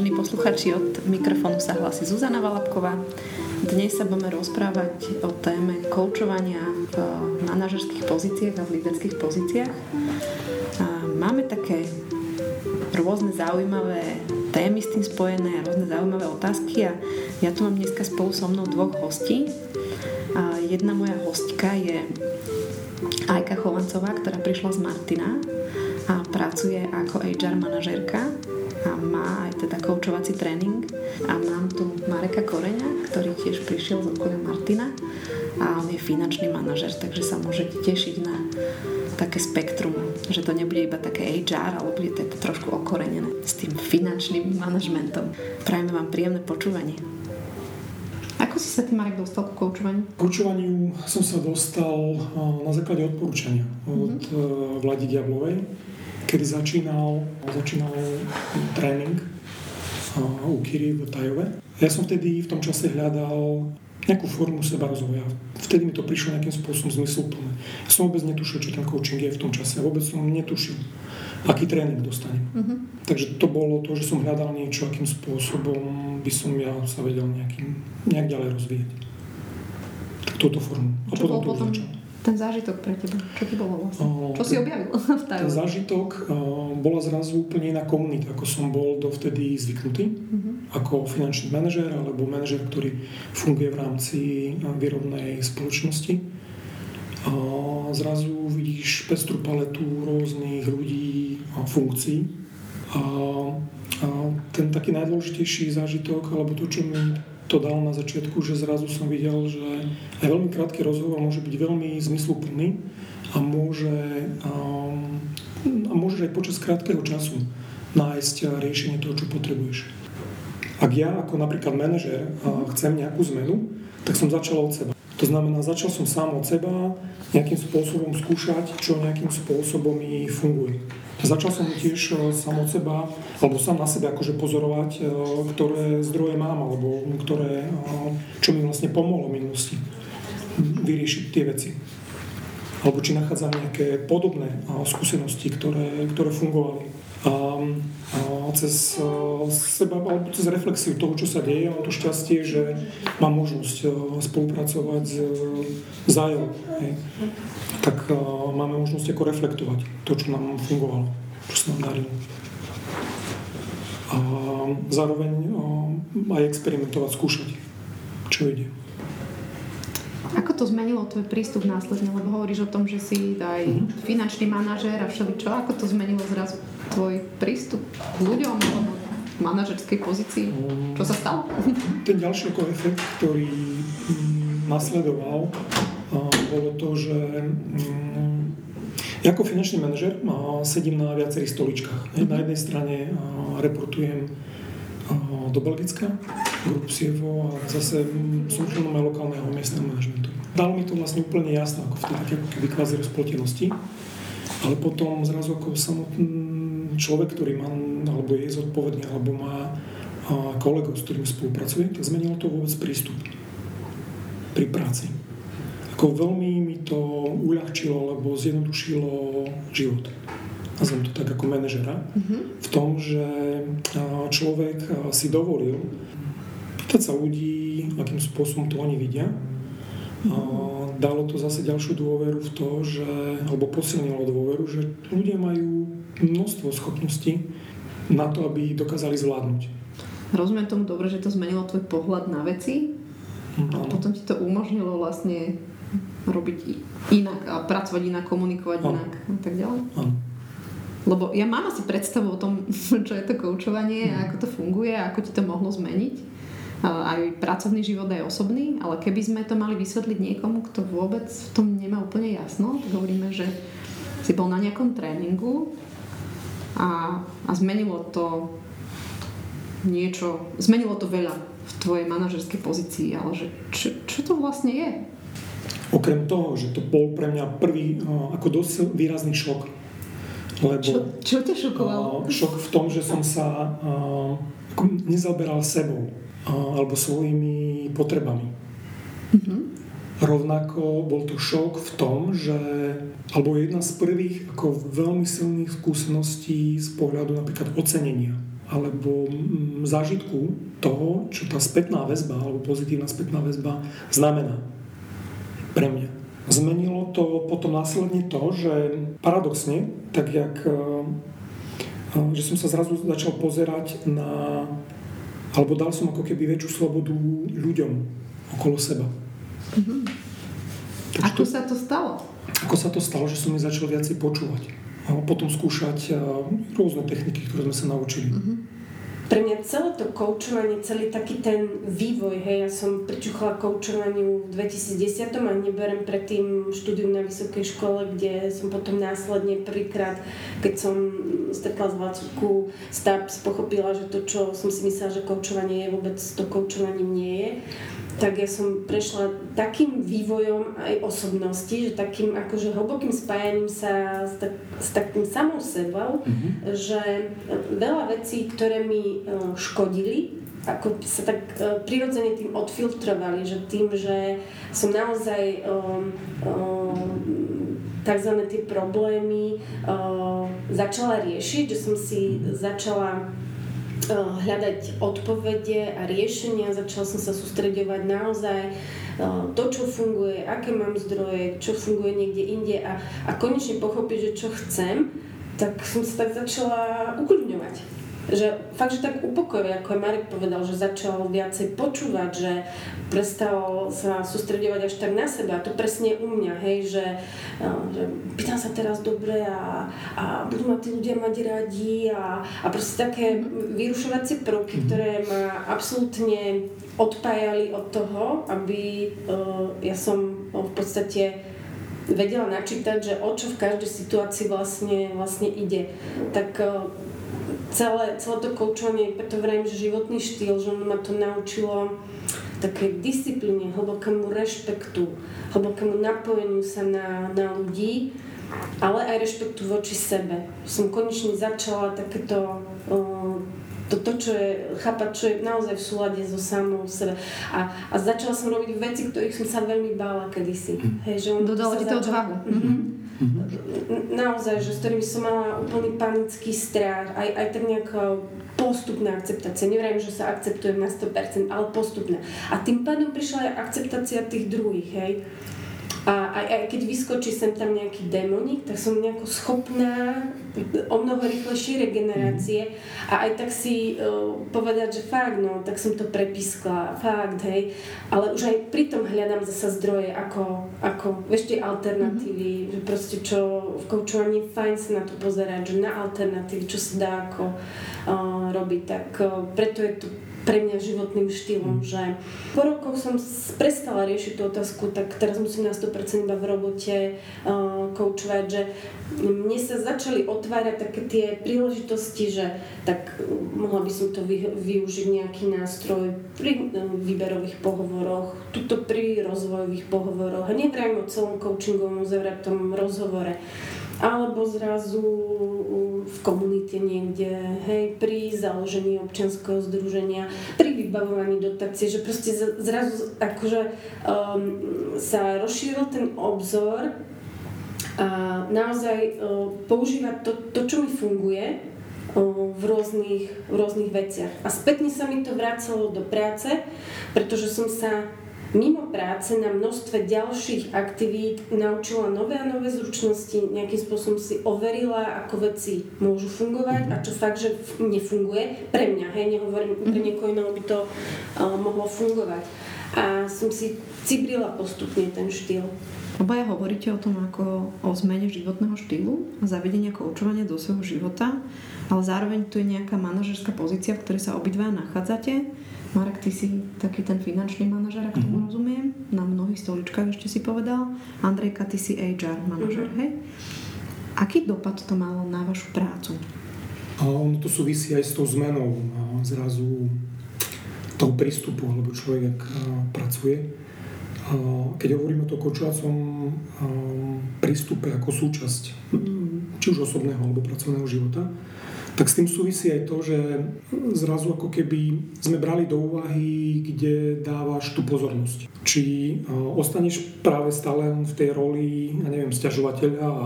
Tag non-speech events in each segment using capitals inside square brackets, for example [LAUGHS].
vážení posluchači, od mikrofónu sa hlási Zuzana Valapková. Dnes sa budeme rozprávať o téme koučovania v manažerských pozíciách a v líderských pozíciách. Máme také rôzne zaujímavé témy s tým spojené a rôzne zaujímavé otázky a ja tu mám dneska spolu so mnou dvoch hostí. Jedna moja hostka je Ajka Chovancová, ktorá prišla z Martina a pracuje ako HR manažérka a má aj teda koučovací tréning a mám tu Mareka Koreňa, ktorý tiež prišiel z okolia Martina a on je finančný manažer, takže sa môžete tešiť na také spektrum, že to nebude iba také HR, ale bude to trošku okorenené s tým finančným manažmentom. Prajeme vám príjemné počúvanie. Ako si sa ty, Marek, dostal k koučovaniu? K koučovaniu som sa dostal na základe odporúčania od mm-hmm. Vladi Diablovej kedy začínal, začínal tréning u Kiri v Tajove. Ja som vtedy v tom čase hľadal nejakú formu seba rozvoja. Vtedy mi to prišlo nejakým spôsobom zmysluplné. Ja som vôbec netušil, čo ten coaching je v tom čase. Vôbec som netušil, aký tréning dostanem. Uh-huh. Takže to bolo to, že som hľadal niečo, akým spôsobom by som ja sa vedel nejakým, nejak ďalej rozvíjať. Tak túto formu. A čo potom to potom? Začal. Ten zážitok pre teba, čo ti bolo vlastne? O, čo si objavil [LAUGHS] v Ten zážitok bola zrazu úplne iná komunita, ako som bol dovtedy zvyknutý, uh-huh. ako finančný manažer alebo manažer, ktorý funguje v rámci výrobnej spoločnosti. A zrazu vidíš pestru paletu rôznych ľudí a funkcií. A, a ten taký najdôležitejší zážitok, alebo to, čo mi to dal na začiatku, že zrazu som videl, že aj veľmi krátky rozhovor môže byť veľmi zmysluplný a môže, um, a môže aj počas krátkeho času nájsť riešenie toho, čo potrebuješ. Ak ja ako napríklad manažer chcem nejakú zmenu, tak som začal od seba. To znamená, začal som sám od seba nejakým spôsobom skúšať, čo nejakým spôsobom mi funguje. Začal som tiež e, sám od seba, alebo sám na sebe akože pozorovať, e, ktoré zdroje mám, alebo ktoré, e, čo mi vlastne pomohlo v minulosti vyriešiť tie veci. Alebo či nachádzam nejaké podobné skúsenosti, ktoré, ktoré fungovali. A, a cez seba, alebo cez reflexiu toho, čo sa deje, mám to šťastie, že mám možnosť spolupracovať s zájom. Tak máme možnosť ako reflektovať to, čo nám fungovalo, čo sa nám darilo. A zároveň aj experimentovať, skúšať, čo ide. Ako to zmenilo tvoj prístup následne? Lebo hovoríš o tom, že si aj mm-hmm. finančný manažér a všeličo. Ako to zmenilo zrazu tvoj prístup k ľuďom alebo v manažerskej pozícii? Čo sa stalo? Ten ďalší ako efekt, ktorý mm, nasledoval, bolo to, že mm, ja ako finančný manažer sedím na viacerých stoličkách. Na jednej strane reportujem do Belgicka, grup CFO a zase som členom aj lokálneho miestneho manažmentu. Dalo mi to vlastne úplne jasno, ako v tej také keby kvázi rozplotenosti, ale potom zrazu ako samotný človek, ktorý má, alebo je zodpovedný, alebo má kolegov, s ktorým spolupracuje, tak zmenilo to vôbec prístup pri práci. Ako veľmi mi to uľahčilo, alebo zjednodušilo život nazvem to tak ako manažera, mm-hmm. v tom, že človek si dovolil pýtať sa ľudí, akým spôsobom to oni vidia. Dalo to zase ďalšiu dôveru v to, že, alebo posilnilo dôveru, že ľudia majú množstvo schopností na to, aby dokázali zvládnuť. Rozumiem tomu dobre, že to zmenilo tvoj pohľad na veci a potom ti to umožnilo vlastne robiť inak a pracovať inak, komunikovať ano. inak a tak ďalej. Ano. Lebo ja mám asi predstavu o tom, [LAUGHS] čo je to koučovanie a ako to funguje a ako ti to mohlo zmeniť. Aj pracovný život, aj osobný. Ale keby sme to mali vysvetliť niekomu, kto vôbec v tom nemá úplne jasno, tak hovoríme, že si bol na nejakom tréningu a, a zmenilo to niečo, zmenilo to veľa v tvojej manažerskej pozícii, ale že čo, čo to vlastne je? Okrem toho, že to bol pre mňa prvý ako dosť výrazný šok. Lebo, čo, čo ťa šokovalo? Šok v tom, že som sa ako nezaoberal sebou alebo svojimi potrebami. Mm-hmm. Rovnako bol to šok v tom, že, alebo jedna z prvých ako veľmi silných skúseností z pohľadu napríklad ocenenia alebo mm, zážitku toho, čo tá spätná väzba alebo pozitívna spätná väzba znamená pre mňa. Zmenilo to potom následne to, že paradoxne, tak jak e, e, že som sa zrazu začal pozerať na alebo dal som ako keby väčšiu slobodu ľuďom okolo seba. Mm-hmm. Ako to, sa to stalo? Ako sa to stalo, že som mi začal viacej počúvať a potom skúšať rôzne techniky, ktoré sme sa naučili. Mm-hmm. Pre mňa celé to koučovanie, celý taký ten vývoj, hej, ja som pričuchala koučovaniu v 2010 a neberem predtým štúdium na vysokej škole, kde som potom následne prvýkrát, keď som stretla z Vacku STAPS, pochopila, že to, čo som si myslela, že koučovanie je, vôbec to koučovaním nie je tak ja som prešla takým vývojom aj osobnosti, že takým akože hlbokým spájaním sa s, tak, s takým samou sebou, mm-hmm. že veľa vecí, ktoré mi škodili, ako sa tak uh, prirodzene tým odfiltrovali, že tým, že som naozaj um, um, tzv. tie problémy uh, začala riešiť, že som si začala Eh, hľadať odpovede a riešenia, začala som sa sústredovať naozaj to, čo funguje, aké mám zdroje, čo funguje niekde inde a, a konečne pochopiť, že čo chcem, tak som sa tak začala uklidňovať že fakt, že tak upokojuje, ako aj Marek povedal, že začal viacej počúvať, že prestal sa sústredovať až tak na seba. A to presne u mňa, hej, že, že pýtam sa teraz dobre a, a budú ma tí ľudia mať radi a, a proste také vyrušovacie prvky, mhm. ktoré ma absolútne odpájali od toho, aby uh, ja som v podstate vedela načítať, že o čo v každej situácii vlastne, vlastne ide. Tak uh, celé, celé to koučovanie, preto vrajím, že životný štýl, že ma to naučilo také disciplíne, hlbokému rešpektu, hlbokému napojeniu sa na, na ľudí, ale aj rešpektu voči sebe. Som konečne začala takéto to, to, čo je, chápať, čo je naozaj v súlade so samou sebe. A, a začala som robiť veci, ktorých som sa veľmi bála kedysi. Mm. Hej, že on Dodala ti to odvahu. Mm-hmm. Naozaj, že s ktorými som mala úplný panický strach, aj, aj tak nejaká postupná akceptácia. Nevrajím, že sa akceptujem na 100%, ale postupná. A tým pádom prišla aj akceptácia tých druhých, hej. A aj, aj keď vyskočí sem tam nejaký démonik, tak som nejako schopná o mnoho rýchlejšej regenerácie a aj tak si uh, povedať, že fakt, no, tak som to prepiskla, fakt, hej. Ale už aj pri tom hľadám zasa zdroje, ako, ako vieš, tie alternatívy, mm-hmm. že proste čo v koučovaní fajn sa na to pozerať, že na alternatívy, čo sa dá ako uh, robiť, tak uh, preto je tu pre mňa životným štýlom, mm. že po rokoch som prestala riešiť tú otázku, tak teraz musím na 100% iba v robote uh, koučovať, že mne sa začali otvárať také tie príležitosti, že tak mohla by som to vy, využiť nejaký nástroj pri uh, výberových pohovoroch, tuto pri rozvojových pohovoroch a nevrajím o celom coachingovom zavratom rozhovore alebo zrazu v komunite niekde, hej, pri založení občianského združenia, pri vybavovaní dotácie, že proste zrazu akože um, sa rozšíril ten obzor a naozaj uh, používať to, to, čo mi funguje uh, v rôznych, v rôznych veciach. A spätne sa mi to vracalo do práce, pretože som sa mimo práce na množstve ďalších aktivít naučila nové a nové zručnosti, nejakým spôsobom si overila, ako veci môžu fungovať a čo fakt, že nefunguje pre mňa, hej, nehovorím, pre mhm. niekoho iného by to uh, mohlo fungovať. A som si cibrila postupne ten štýl. Obaja hovoríte o tom ako o zmene životného štýlu a zavedenia koučovania do svojho života, ale zároveň tu je nejaká manažerská pozícia, v ktorej sa obidva nachádzate Marek, ty si taký ten finančný manažer, ak tomu mm-hmm. rozumiem. Na mnohých stoličkách ešte si povedal. Andrejka, ty si HR manažer, mm-hmm. hej? Aký dopad to malo na vašu prácu? A ono to súvisí aj s tou zmenou a zrazu toho prístupu, alebo človek, ak pracuje. A keď hovoríme o to kočovacom prístupe ako súčasť či už osobného alebo pracovného života, tak s tým súvisí aj to, že zrazu ako keby sme brali do úvahy, kde dávaš tú pozornosť. Či ostaneš práve stále v tej roli, ja neviem, stiažovateľa a, a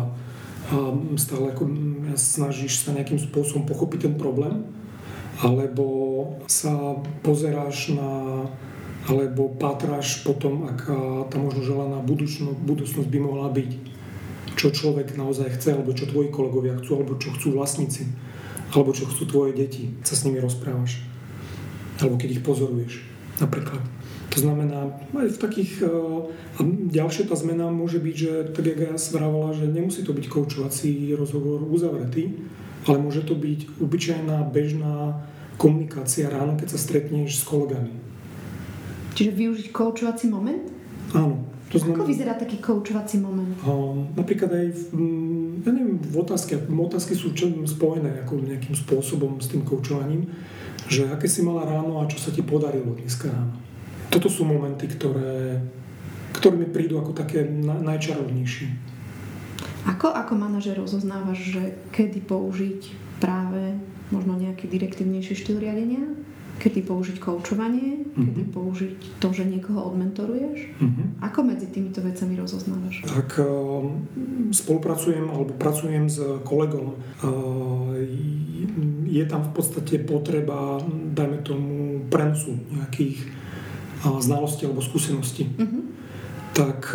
stále ako snažíš sa nejakým spôsobom pochopiť ten problém, alebo sa pozeráš na alebo patráš potom, aká tá možno želaná budúcnosť, budúcnosť by mohla byť. Čo človek naozaj chce, alebo čo tvoji kolegovia chcú, alebo čo chcú vlastníci, alebo čo chcú tvoje deti, sa s nimi rozprávaš. Alebo keď ich pozoruješ, napríklad. To znamená, aj v takých... A ďalšia tá zmena môže byť, že tak, jak ja svrávala, že nemusí to byť koučovací rozhovor uzavretý, ale môže to byť obyčajná, bežná komunikácia ráno, keď sa stretneš s kolegami. Čiže využiť koučovací moment? Áno. To znamená, Ako vyzerá taký koučovací moment? Um, napríklad aj v, ja neviem, v otázke, otázky sú čo, spojené ako nejakým spôsobom s tým koučovaním, že aké si mala ráno a čo sa ti podarilo dneska ráno. Toto sú momenty, ktoré, ktoré mi prídu ako také na, najčarovnejšie. Ako, ako manažer rozoznávaš, že kedy použiť práve možno nejaký direktívnejší štýl riadenia kedy použiť koučovanie, mm-hmm. kedy použiť to, že niekoho odmentoruješ. Mm-hmm. Ako medzi týmito vecami rozoznávaš? Tak uh, spolupracujem alebo pracujem s kolegom. Uh, je tam v podstate potreba, dajme tomu, prenosu nejakých uh, znalostí alebo skúseností. Mm-hmm. Tak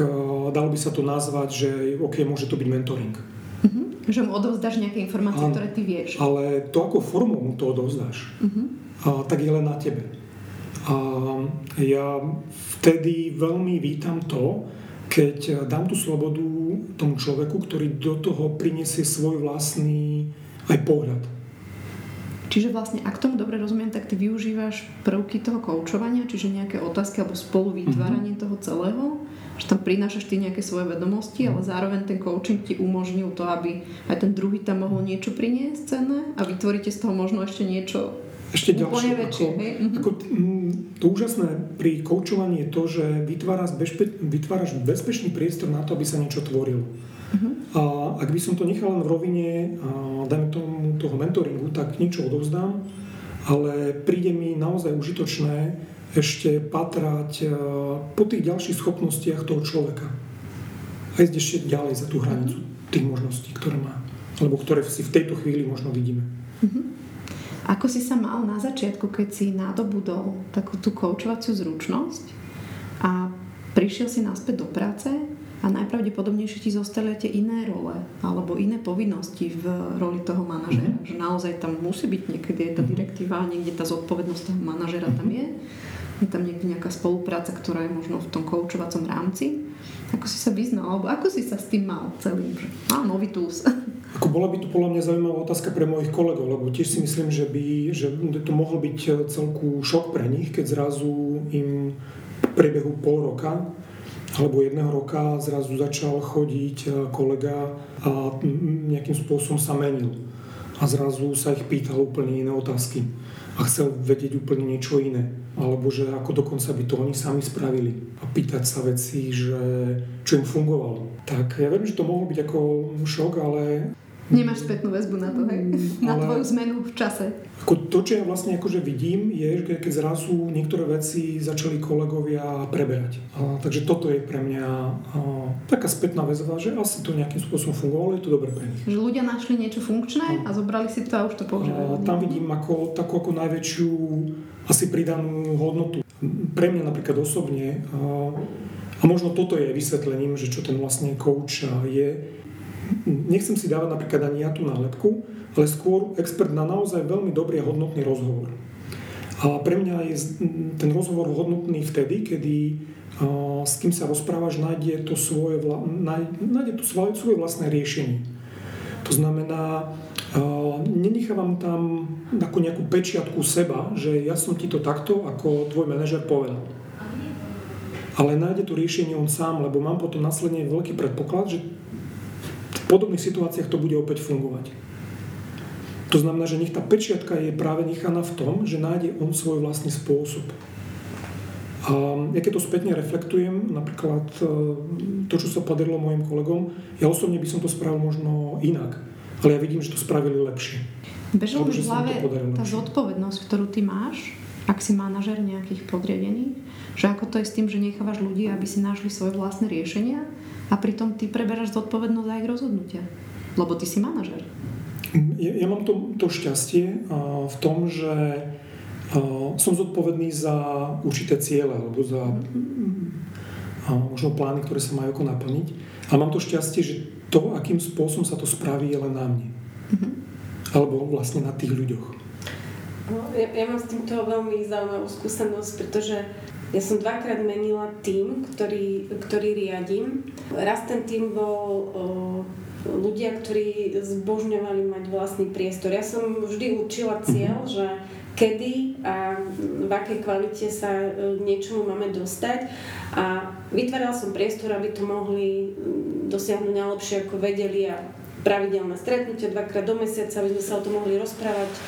dalo by sa to nazvať, že OK, môže to byť mentoring. Mm-hmm. Že mu odovzdáš nejaké informácie, ktoré ty vieš. Ale to, ako formou mu to odovzdáš. Mm-hmm a, tak je len na tebe. A ja vtedy veľmi vítam to, keď dám tú slobodu tomu človeku, ktorý do toho priniesie svoj vlastný aj pohľad. Čiže vlastne, ak tomu dobre rozumiem, tak ty využívaš prvky toho koučovania, čiže nejaké otázky alebo spolu vytváranie mm-hmm. toho celého, že tam prinášaš ty nejaké svoje vedomosti, ale zároveň ten coaching ti umožnil to, aby aj ten druhý tam mohol niečo priniesť cenné a vytvoríte z toho možno ešte niečo ešte ďalšie. Ako, mhm. ako, to úžasné pri koučovaní je to, že vytváraš, bezpe, vytváraš bezpečný priestor na to, aby sa niečo tvorilo. Uh-huh. A ak by som to nechal len v rovine, a dajme tomu toho mentoringu, tak niečo odovzdám, ale príde mi naozaj užitočné ešte patrať po tých ďalších schopnostiach toho človeka. A ísť ešte ďalej za tú hranicu uh-huh. tých možností, ktoré má. Alebo ktoré si v tejto chvíli možno vidíme. Uh-huh. Ako si sa mal na začiatku, keď si nadobudol takú tú koučovaciu zručnosť a prišiel si naspäť do práce a najpravdepodobnejšie ti zostali tie iné role alebo iné povinnosti v roli toho manažera. Mm-hmm. Že naozaj tam musí byť niekedy aj tá direktíva, niekde tá zodpovednosť toho manažera tam je. Je tam niekde nejaká spolupráca, ktorá je možno v tom koučovacom rámci. Ako si sa vyznal, alebo ako si sa s tým mal celým? Že, á, nový tools. [LAUGHS] Ako bola by to podľa mňa zaujímavá otázka pre mojich kolegov, lebo tiež si myslím, že by že to mohol byť e, celku šok pre nich, keď zrazu im v priebehu pol roka alebo jedného roka zrazu začal chodiť e, kolega a nejakým spôsobom sa menil. A zrazu sa ich pýtal úplne iné otázky a chcel vedieť úplne niečo iné. Alebo že ako dokonca by to oni sami spravili. A pýtať sa veci, že čo im fungovalo. Tak ja viem, že to mohlo byť ako šok, ale Nemáš spätnú väzbu na to, hej? Mm, na tvoju zmenu v čase. Ako to, čo ja vlastne akože vidím, je, že keď zrazu niektoré veci začali kolegovia preberať. A, takže toto je pre mňa a, taká spätná väzba, že asi to nejakým spôsobom fungovalo, je to dobre pre nich. Že ľudia našli niečo funkčné a zobrali si to a už to používajú. Tam vidím ako, takú ako najväčšiu asi pridanú hodnotu. Pre mňa napríklad osobne a, a možno toto je vysvetlením, že čo ten vlastne coach je, nechcem si dávať napríklad ani ja tú nálepku, ale skôr expert na naozaj veľmi dobrý a hodnotný rozhovor. A pre mňa je ten rozhovor hodnotný vtedy, kedy s kým sa rozprávaš, nájde to svoje, nájde to svoje, svoje vlastné riešenie. To znamená, nenechávam tam ako nejakú pečiatku seba, že ja som ti to takto, ako tvoj manažer povedal. Ale nájde to riešenie on sám, lebo mám potom následne veľký predpoklad, že podobných situáciách to bude opäť fungovať. To znamená, že nech tá pečiatka je práve nechaná v tom, že nájde on svoj vlastný spôsob. A ja keď to spätne reflektujem, napríklad e, to, čo sa podarilo mojim kolegom, ja osobne by som to spravil možno inak, ale ja vidím, že to spravili lepšie. Bežalo mi v hlave tá zodpovednosť, ktorú ty máš, ak si manažer nejakých podriadených, že ako to je s tým, že nechávaš ľudí, aby si našli svoje vlastné riešenia a pritom ty preberáš zodpovednosť za ich rozhodnutia. Lebo ty si manažer. Ja, ja mám to, to šťastie v tom, že som zodpovedný za určité ciele alebo za možno plány, ktoré sa majú ako naplniť. A mám to šťastie, že to, akým spôsobom sa to spraví, je len na mne. Mm-hmm. Alebo vlastne na tých ľuďoch. No, ja, ja mám s týmto veľmi zaujímavú skúsenosť, pretože ja som dvakrát menila tým, ktorý, ktorý riadím. Raz ten tým bol ľudia, ktorí zbožňovali mať vlastný priestor. Ja som vždy určila cieľ, mm-hmm. že kedy a v akej kvalite sa e, niečomu máme dostať a vytvárala som priestor, aby to mohli dosiahnuť najlepšie, ako vedeli a pravidelné stretnutia dvakrát do mesiaca, aby sme sa o tom mohli rozprávať, e,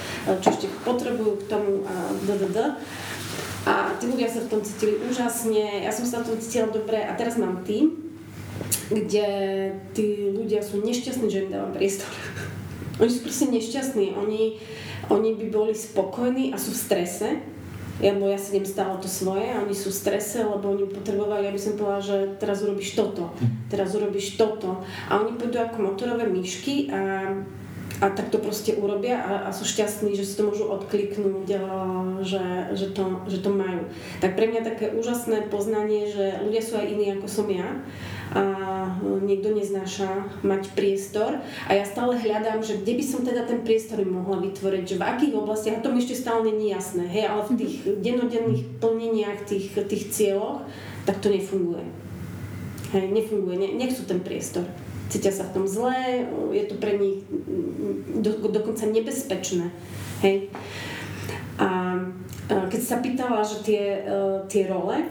čo ešte potrebujú k tomu a ddd. A tí ľudia sa v tom cítili úžasne, ja som sa v tom cítila dobre a teraz mám tým, kde tí ľudia sú nešťastní, že im dávam priestor. [LAUGHS] Oni sú proste nešťastní, oni oni by boli spokojní a sú v strese, lebo ja si idem stále to svoje a oni sú v strese, lebo oni potrebovali, aby som povedala, že teraz urobíš toto, teraz urobíš toto. A oni pôjdu ako motorové myšky a, a tak to proste urobia a, a sú šťastní, že si to môžu odkliknúť, že, že, to, že to majú. Tak pre mňa také úžasné poznanie, že ľudia sú aj iní ako som ja a niekto neznáša mať priestor a ja stále hľadám, že kde by som teda ten priestor mohla vytvoriť, že v akých oblastiach, a to mi ešte stále není jasné, hej, ale v tých dennodenných plneniach, tých, tých cieľoch, tak to nefunguje. Hej, nefunguje, ne, nechcú ten priestor. Cítia sa v tom zlé, je to pre nich do, dokonca nebezpečné. Hej. A, keď sa pýtala, že tie, uh, tie role,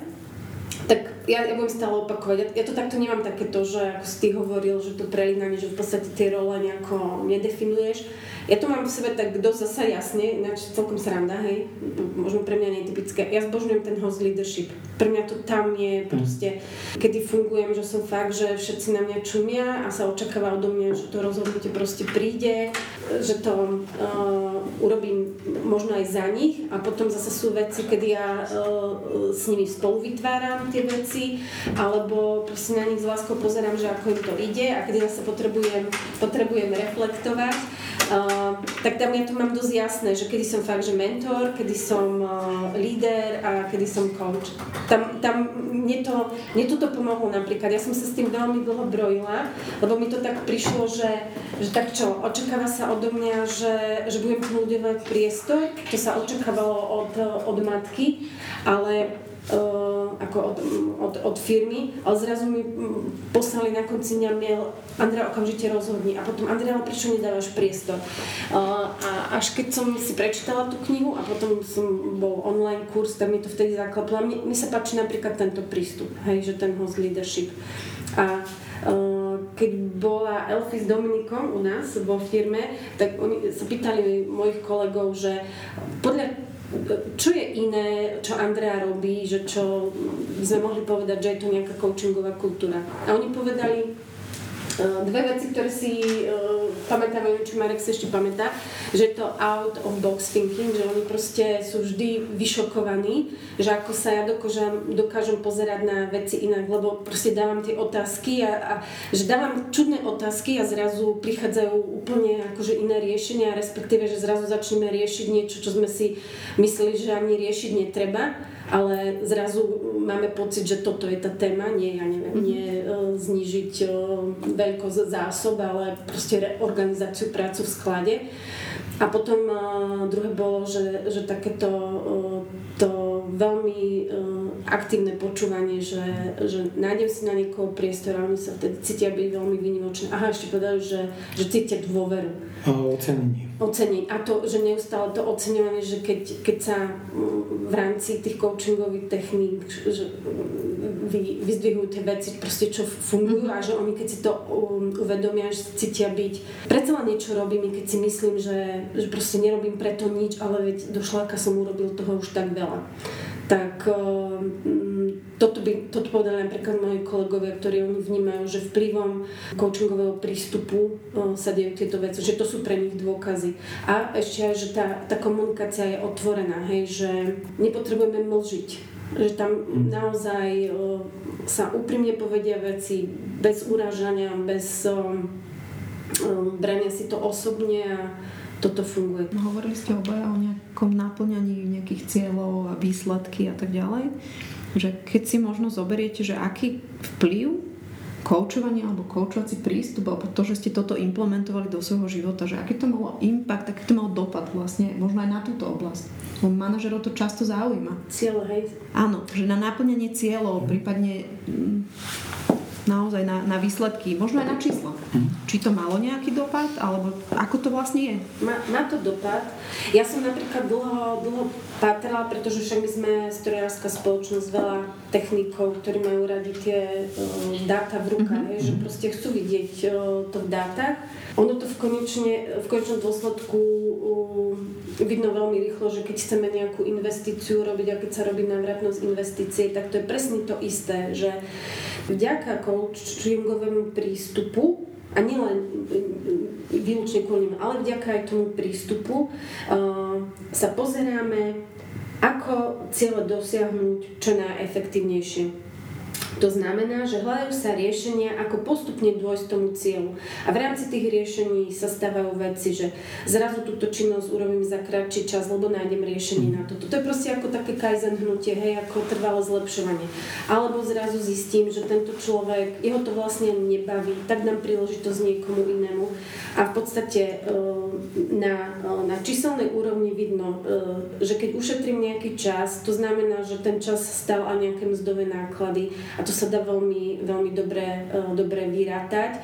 tak ja, ja budem stále opakovať. Ja, ja to takto nemám takéto, že ako si ty hovoril, že to prelínanie, že v podstate tie role nejako nedefinuješ. Ja to mám v sebe tak dosť zasa jasne, ináč celkom sranda, hej, možno pre mňa netypické. Ja zbožňujem ten host leadership. Pre mňa to tam je proste, kedy fungujem, že som fakt, že všetci na mňa čumia a sa očakáva odo mňa, že to rozhodnutie proste príde, že to uh, urobím možno aj za nich a potom zase sú veci, kedy ja uh, s nimi spolu vytváram tie veci, alebo proste na nich s láskou pozerám, že ako im to ide a kedy zase potrebujem, potrebujem reflektovať Tak tam ja to mám dosť jasné, že kedy som fakt, že mentor, kedy som uh, líder a kedy som coach. Tam, tam mne, to, mne toto pomohlo napríklad. Ja som sa s tým veľmi dlho brojila, lebo mi to tak prišlo, že, že tak čo, očakáva sa odo mňa, že, že budem kľudovať priestor, to sa očakávalo od, od matky, ale ako od, od, od firmy, ale zrazu mi poslali na konci dňa mail Andrea, okamžite rozhodni. A potom, Andrea, prečo nedávaš priestor? A až keď som si prečítala tú knihu a potom som bol online kurz, tak mi to vtedy zaklaplo. Mne, mne sa páči napríklad tento prístup, hej, že ten host leadership. A keď bola Elfie s Dominikom u nás vo firme, tak oni sa pýtali mojich kolegov, že podľa čo je iné, čo Andrea robí, že čo by sme mohli povedať, že je to nejaká coachingová kultúra. A oni povedali, Eh, dve veci, ktoré si pamätám, neviem, či Marek si ešte pamätá, že to out of box thinking, že oni proste sú vždy vyšokovaní, že ako sa ja dokážem, dokážem pozerať na veci inak, lebo proste dávam tie otázky a, a že dávam čudné otázky a zrazu prichádzajú úplne akože iné riešenia, respektíve, že zrazu začneme riešiť niečo, čo sme si mysleli, že ani riešiť netreba ale zrazu máme pocit, že toto je tá téma, nie, ja neviem, mm-hmm. nie uh, znižiť uh, veľkosť zásob, ale proste organizáciu prácu v sklade. A potom uh, druhé bolo, že, že takéto uh, to veľmi uh, aktívne počúvanie, že, že nájdem si na niekoho priestor a oni sa vtedy cítia byť veľmi výnimočné. Aha, ešte povedali, že, že cítia dôveru. A ocenenie. Ocenenie. A to, že neustále to oceňovanie, že keď, keď sa mm, v rámci tých coachingových techník že vy, vyzdvihujú tie veci, proste čo fungujú a že oni keď si to um, uvedomia, že cítia byť. Predsa len niečo robím, keď si myslím, že, že proste nerobím preto nič, ale veď do šláka som urobil toho už tak veľa tak um, toto, by, toto povedali napríklad moji kolegovia, ktorí oni vnímajú, že vplyvom coachingového prístupu uh, sa dejú tieto veci, že to sú pre nich dôkazy. A ešte aj, že tá, tá komunikácia je otvorená, hej, že nepotrebujeme mlžiť, že tam mhm. naozaj uh, sa úprimne povedia veci bez uražania, bez... Brania si to osobne a toto funguje. No, hovorili ste obaja o nejakom naplňaní nejakých cieľov a výsledky a tak ďalej. Že keď si možno zoberiete, že aký vplyv koučovanie alebo koučovací prístup alebo to, že ste toto implementovali do svojho života, že aký to malo impact, aký to mal dopad vlastne možno aj na túto oblasť. Lebo manažerov to často zaujíma. Cieľ, hej? Áno, že na naplňanie cieľov, prípadne mm, naozaj na, na výsledky, možno aj na čísla. Hm. Či to malo nejaký dopad, alebo ako to vlastne je? Má, má to dopad. Ja som napríklad dlho, dlho patrala, pretože však my sme strojárska spoločnosť, veľa technikov, ktorí majú radi tie uh, dáta v rukách, mm-hmm. že proste chcú vidieť uh, to v dátach. Ono to v, konečne, v konečnom dôsledku uh, vidno veľmi rýchlo, že keď chceme nejakú investíciu robiť a keď sa robí návratnosť investície, tak to je presne to isté, že vďaka coachingovému prístupu a nielen výlučne kvôli ale vďaka aj tomu prístupu sa pozeráme, ako cieľe dosiahnuť čo najefektívnejšie. To znamená, že hľadajú sa riešenia, ako postupne dôjsť tomu cieľu. A v rámci tých riešení sa stávajú veci, že zrazu túto činnosť urobím za kratší čas, lebo nájdem riešenie na to. To je proste ako také kaizen hnutie, hej, ako trvalé zlepšovanie. Alebo zrazu zistím, že tento človek, jeho to vlastne nebaví, tak dám príležitosť niekomu inému. A v podstate e, na, e, na číselnej úrovni vidno, e, že keď ušetrím nejaký čas, to znamená, že ten čas stal aj nejaké mzdové náklady a to to sa dá veľmi, veľmi dobre, e, dobre vyrátať.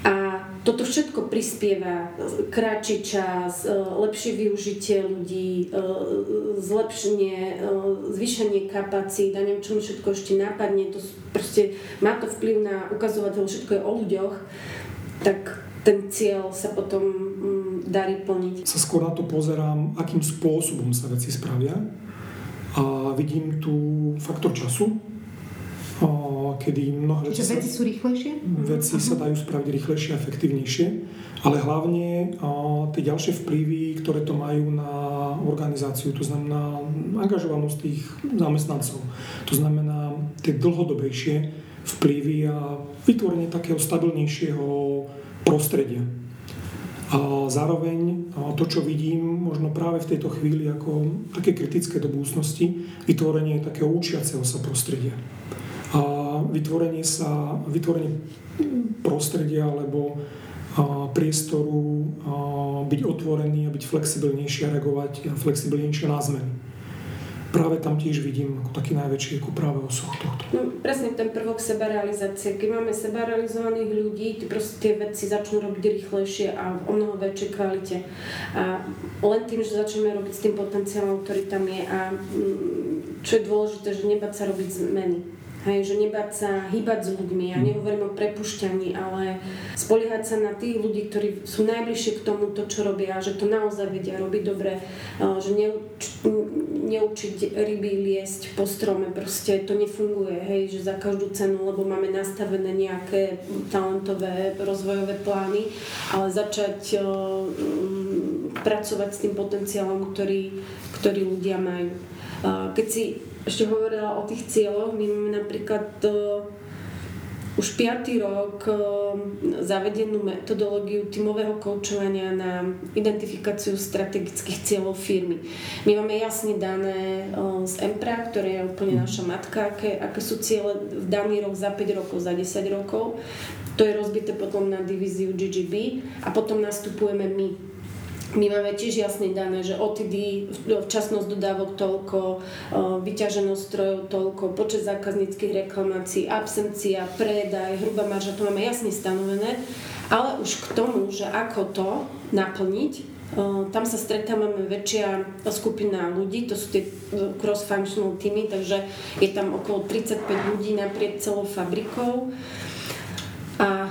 A toto všetko prispieva kratší čas, e, lepšie využitie ľudí, e, zlepšenie, zvýšenie kapacít a neviem, čo mi všetko ešte nápadne. To proste má to vplyv na ukazovateľ, všetko je o ľuďoch, tak ten cieľ sa potom mm, darí plniť. Sa skôr na to pozerám, akým spôsobom sa veci spravia a vidím tu faktor času, kedy mnohé sa, veci sú rýchlejšie? Veci sa dajú spraviť rýchlejšie a efektívnejšie, ale hlavne tie ďalšie vplyvy, ktoré to majú na organizáciu, to znamená angažovanosť tých zamestnancov, to znamená tie dlhodobejšie vplyvy a vytvorenie takého stabilnejšieho prostredia. A zároveň to, čo vidím možno práve v tejto chvíli ako také kritické do budúcnosti, vytvorenie takého učiaceho sa prostredia a vytvorenie sa, vytvorenie prostredia alebo priestoru byť otvorený a byť flexibilnejší a reagovať flexibilnejšie na zmeny. Práve tam tiež vidím ako taký najväčší ako práve osoch tohto. No, presne ten prvok sebarealizácie. Keď máme sebarealizovaných ľudí, proste tie veci začnú robiť rýchlejšie a o mnoho väčšej kvalite. A len tým, že začneme robiť s tým potenciálom, ktorý tam je a mm, čo je dôležité, že nebať sa robiť zmeny Hej, že nebáť sa hýbať s ľuďmi. Ja nehovorím o prepušťaní, ale spoliehať sa na tých ľudí, ktorí sú najbližšie k tomu, to, čo robia, že to naozaj vedia robiť dobre, že neuč, neučiť ryby liesť po strome, proste to nefunguje, hej, že za každú cenu, lebo máme nastavené nejaké talentové rozvojové plány, ale začať um, pracovať s tým potenciálom, ktorý, ktorý ľudia majú. Keď si ešte hovorila o tých cieľoch. My máme napríklad uh, už piatý rok uh, zavedenú metodológiu tímového koučovania na identifikáciu strategických cieľov firmy. My máme jasne dané uh, z EMPRA, ktoré je úplne naša matka, aké, aké sú ciele v daný rok za 5 rokov, za 10 rokov. To je rozbité potom na divíziu GGB a potom nastupujeme my my máme tiež jasne dané, že OTD, včasnosť dodávok toľko, vyťaženosť strojov toľko, počet zákazníckých reklamácií, absencia, predaj, hrubá marža, to máme jasne stanovené. Ale už k tomu, že ako to naplniť, tam sa stretávame väčšia skupina ľudí, to sú tie cross-functional týmy, takže je tam okolo 35 ľudí naprieč celou fabrikou. A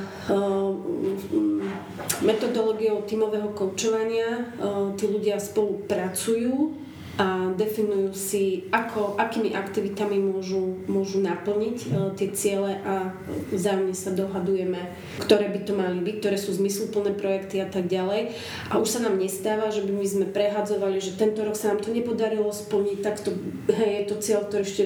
metodológiou tímového koučovania tí ľudia spolupracujú a definujú si, ako, akými aktivitami môžu, môžu naplniť uh, tie ciele a vzájomne sa dohadujeme, ktoré by to mali byť, ktoré sú zmysluplné projekty a tak ďalej. A už sa nám nestáva, že by my sme prehadzovali, že tento rok sa nám to nepodarilo splniť, tak to, hej, je to cieľ, ktorý ešte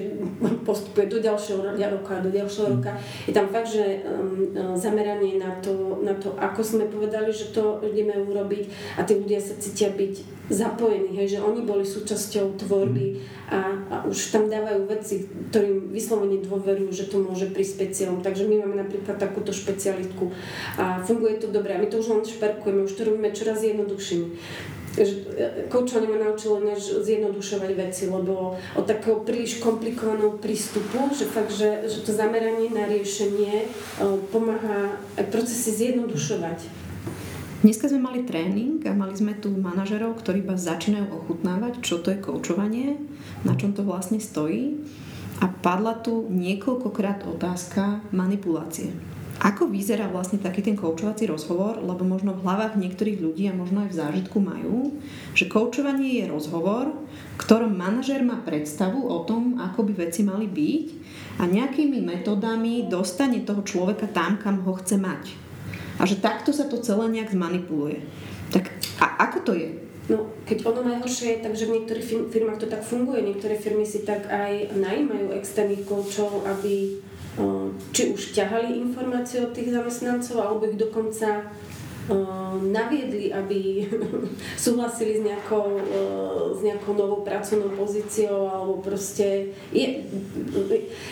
postupuje do ďalšieho roka, do ďalšieho roka. Je tam fakt, že um, zameranie na to, na to, ako sme povedali, že to ideme urobiť a tí ľudia sa cítia byť zapojení, hej, že oni boli súčasťou tvorby a, a už tam dávajú veci, ktorým vyslovene dôverujú, že to môže prispieť cieľom. Takže my máme napríklad takúto špecialitku a funguje to dobre. A my to už len šperkujeme, už to robíme čoraz jednoduchším. E, koučovanie ma naučilo než zjednodušovať veci, lebo od takého príliš komplikovaného prístupu, že fakt, že, že to zameranie na riešenie e, pomáha procesy zjednodušovať. Dneska sme mali tréning a mali sme tu manažerov, ktorí iba začínajú ochutnávať, čo to je koučovanie, na čom to vlastne stojí. A padla tu niekoľkokrát otázka manipulácie. Ako vyzerá vlastne taký ten koučovací rozhovor, lebo možno v hlavách niektorých ľudí a možno aj v zážitku majú, že koučovanie je rozhovor, v ktorom manažer má predstavu o tom, ako by veci mali byť a nejakými metodami dostane toho človeka tam, kam ho chce mať a že takto sa to celé nejak zmanipuluje. Tak a ako to je? No, keď ono najhoršie je, takže v niektorých firmách to tak funguje. Niektoré firmy si tak aj najímajú externých koučov, aby či už ťahali informácie od tých zamestnancov, alebo ich dokonca naviedli, aby [LAUGHS] súhlasili s nejakou, s nejakou novou pracovnou pozíciou alebo proste... Je,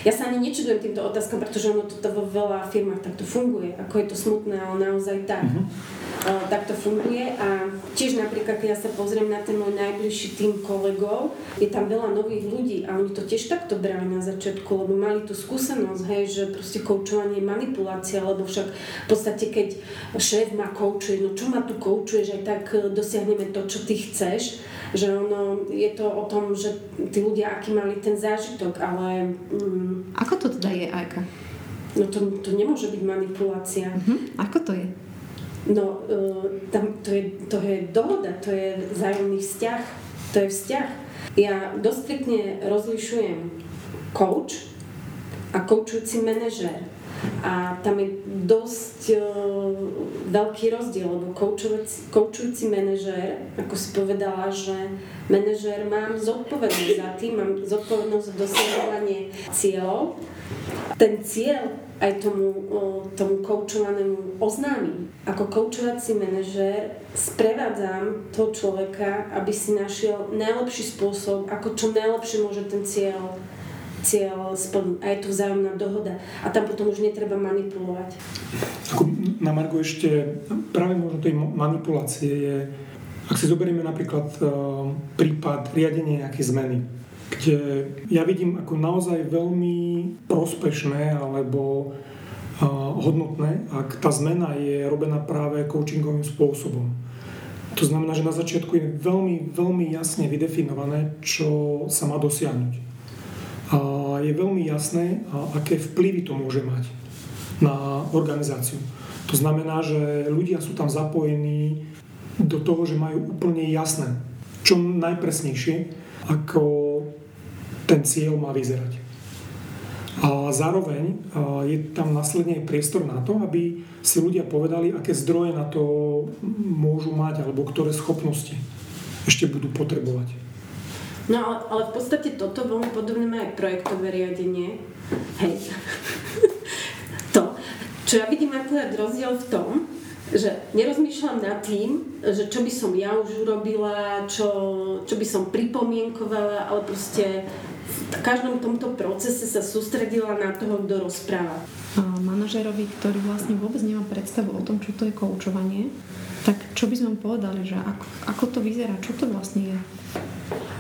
ja sa ani nečudujem týmto otázkam, pretože ono to vo veľa firmách takto funguje. Ako je to smutné, ale naozaj tak. Mm-hmm tak to funguje a tiež napríklad, keď ja sa pozriem na ten môj najbližší tým kolegov, je tam veľa nových ľudí a oni to tiež takto brali na začiatku, lebo mali tú skúsenosť, hej, že proste koučovanie je manipulácia, lebo však v podstate keď šéf ma koučuje, no čo ma tu koučuje, že aj tak e, dosiahneme to, čo ty chceš, že ono, je to o tom, že tí ľudia, aký mali ten zážitok, ale... Mm, Ako to teda je, Ajka? No to, to nemôže byť manipulácia. Uh-huh. Ako to je? No, uh, tam to je, to je dohoda, to je vzájomný vzťah. To je vzťah. Ja dosť rozlišujem coach a koučujúci manažér. A tam je dosť uh, veľký rozdiel, lebo koučujúci manažér, ako si povedala, že manažér mám zodpovednosť za tým, mám zodpovednosť za dosiahovanie cieľov. Ten cieľ aj tomu, tomu koučovanému oznámim. Ako koučovací manažér sprevádzam toho človeka, aby si našiel najlepší spôsob, ako čo najlepšie môže ten cieľ cieľ splniť. A je tu vzájomná dohoda. A tam potom už netreba manipulovať. Na Margo ešte práve možno tej manipulácie je, ak si zoberieme napríklad uh, prípad riadenia nejakej zmeny kde ja vidím ako naozaj veľmi prospešné alebo hodnotné, ak tá zmena je robená práve coachingovým spôsobom. To znamená, že na začiatku je veľmi, veľmi jasne vydefinované, čo sa má dosiahnuť. A je veľmi jasné, aké vplyvy to môže mať na organizáciu. To znamená, že ľudia sú tam zapojení do toho, že majú úplne jasné, čo najpresnejšie, ako ten cieľ má vyzerať. A zároveň je tam následne priestor na to, aby si ľudia povedali, aké zdroje na to môžu mať alebo ktoré schopnosti ešte budú potrebovať. No ale, ale v podstate toto veľmi podobné má aj projektové riadenie. Hej. [LAUGHS] to, čo ja vidím akurát rozdiel v tom, že nerozmýšľam nad tým, že čo by som ja už urobila, čo, čo by som pripomienkovala, ale proste v každom tomto procese sa sústredila na toho, kto rozpráva. Manažerovi, ktorý vlastne vôbec nemá predstavu o tom, čo to je koučovanie, tak čo by sme mu povedali, že ako, ako to vyzerá, čo to vlastne je?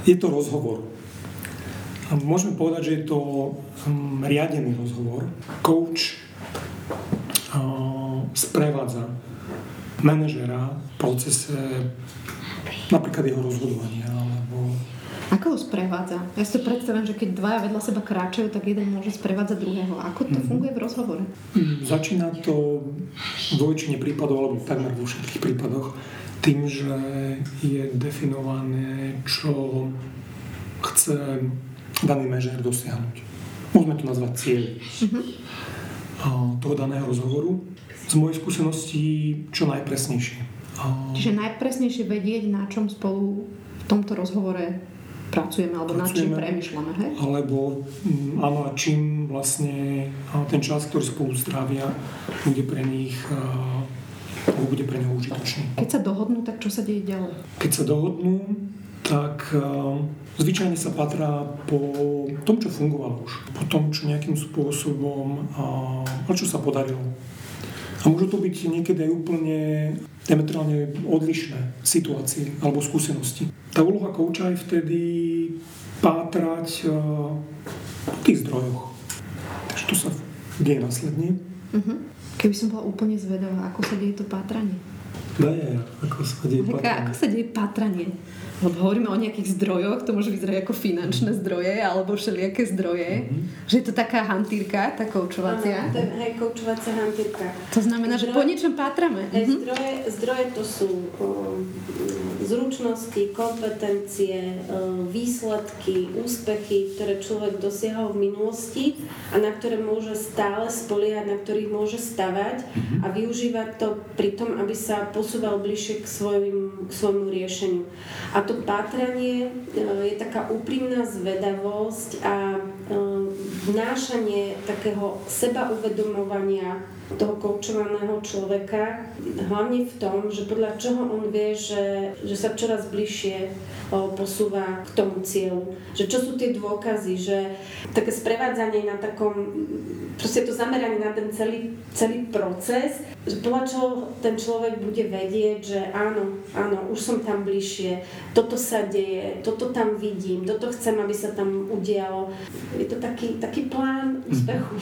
Je to rozhovor. A môžeme povedať, že je to um, riadený rozhovor. Coach sprevádza manažera v procese napríklad jeho rozhodovania ako ho sprevádza? Ja si to predstavím, že keď dvaja vedľa seba kráčajú, tak jeden môže sprevádzať druhého. Ako to mm-hmm. funguje v rozhovore? Mm, začína to vo väčšine prípadov, alebo takmer vo všetkých prípadoch, tým, že je definované, čo chce daný manažer dosiahnuť. Môžeme to nazvať cieľ mm-hmm. toho daného rozhovoru. Z mojej skúsenosti čo najpresnejšie. Čiže najpresnejšie vedieť, na čom spolu v tomto rozhovore pracujeme, alebo pracujeme, nad čím premyšľame, hej? Alebo mm, áno, a čím vlastne ten čas, ktorý spolu strávia, bude pre nich bude pre neho užitočný. Keď sa dohodnú, tak čo sa deje ďalej? Keď sa dohodnú, tak zvyčajne sa patrá po tom, čo fungovalo už. Po tom, čo nejakým spôsobom a čo sa podarilo. A môžu to byť niekedy aj úplne diametrálne odlišné situácie alebo skúsenosti. Tá úloha kouča je vtedy pátrať po tých zdrojoch. Takže to sa deje následne. Uh-huh. Keby som bola úplne zvedavá, ako sa deje to pátranie? Ne, ako sa deje pátranie. Ako sa deje pátranie? Lebo hovoríme o nejakých zdrojoch, to môže vyzerať ako finančné zdroje alebo všelijaké zdroje, mm-hmm. že je to taká hantírka, tá koučovacia. Áno, to je hej, koučovacia hantírka. To znamená, zdroje, že po niečom pátrame. Hej, mm-hmm. zdroje, zdroje to sú o, zručnosti, kompetencie, o, výsledky, úspechy, ktoré človek dosiahol v minulosti a na ktoré môže stále spoliehať, na ktorých môže stavať mm-hmm. a využívať to pri tom, aby sa posúval bližšie k, svojim, k svojmu riešeniu. A to pátranie e, je taká úprimná zvedavosť a e, vnášanie takého seba uvedomovania toho koučovaného človeka, hlavne v tom, že podľa čoho on vie, že, že sa čoraz bližšie posúva k tomu cieľu. Že čo sú tie dôkazy, že také sprevádzanie na takom, proste to zameranie na ten celý, celý proces, že podľa čoho ten človek bude vedieť, že áno, áno, už som tam bližšie, toto sa deje, toto tam vidím, toto chcem, aby sa tam udialo. Je to taký, taký plán úspechu.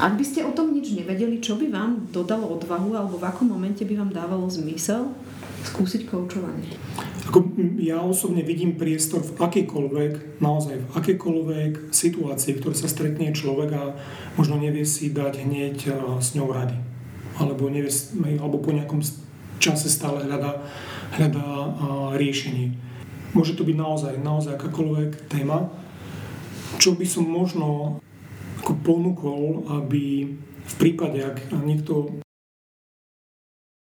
Ak by ste o tom nič nevedeli, čo by vám dodalo odvahu alebo v akom momente by vám dávalo zmysel skúsiť koučovanie? Ako ja osobne vidím priestor v akejkoľvek, naozaj v akejkoľvek situácii, ktoré sa stretne človek a možno nevie si dať hneď s ňou rady. Alebo, nevie, alebo po nejakom čase stále hľadá, hľadá riešenie. Môže to byť naozaj, naozaj akákoľvek téma, čo by som možno ako ponúkol, aby v prípade, ak niekto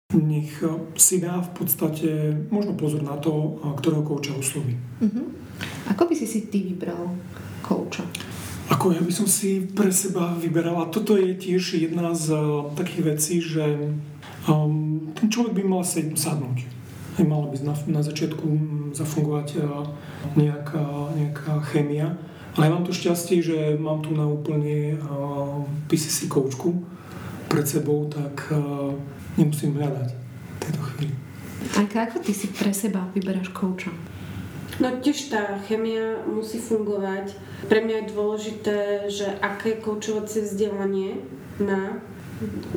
nech si dá v podstate možno pozor na to, ktorého kouča osloví. Uh-huh. Ako by si si ty vybral kouča? Ako ja by som si pre seba vyberal, a toto je tiež jedna z uh, takých vecí, že um, ten človek by mal sadnúť. Mala by na, na začiatku zafungovať uh, nejaká, nejaká chémia, ale ja mám to šťastie, že mám tu na úplne PCC koučku pred sebou, tak nemusím hľadať v tejto chvíli. A ako ty si pre seba vyberáš kouča? No tiež tá chemia musí fungovať. Pre mňa je dôležité, že aké koučovacie vzdelanie má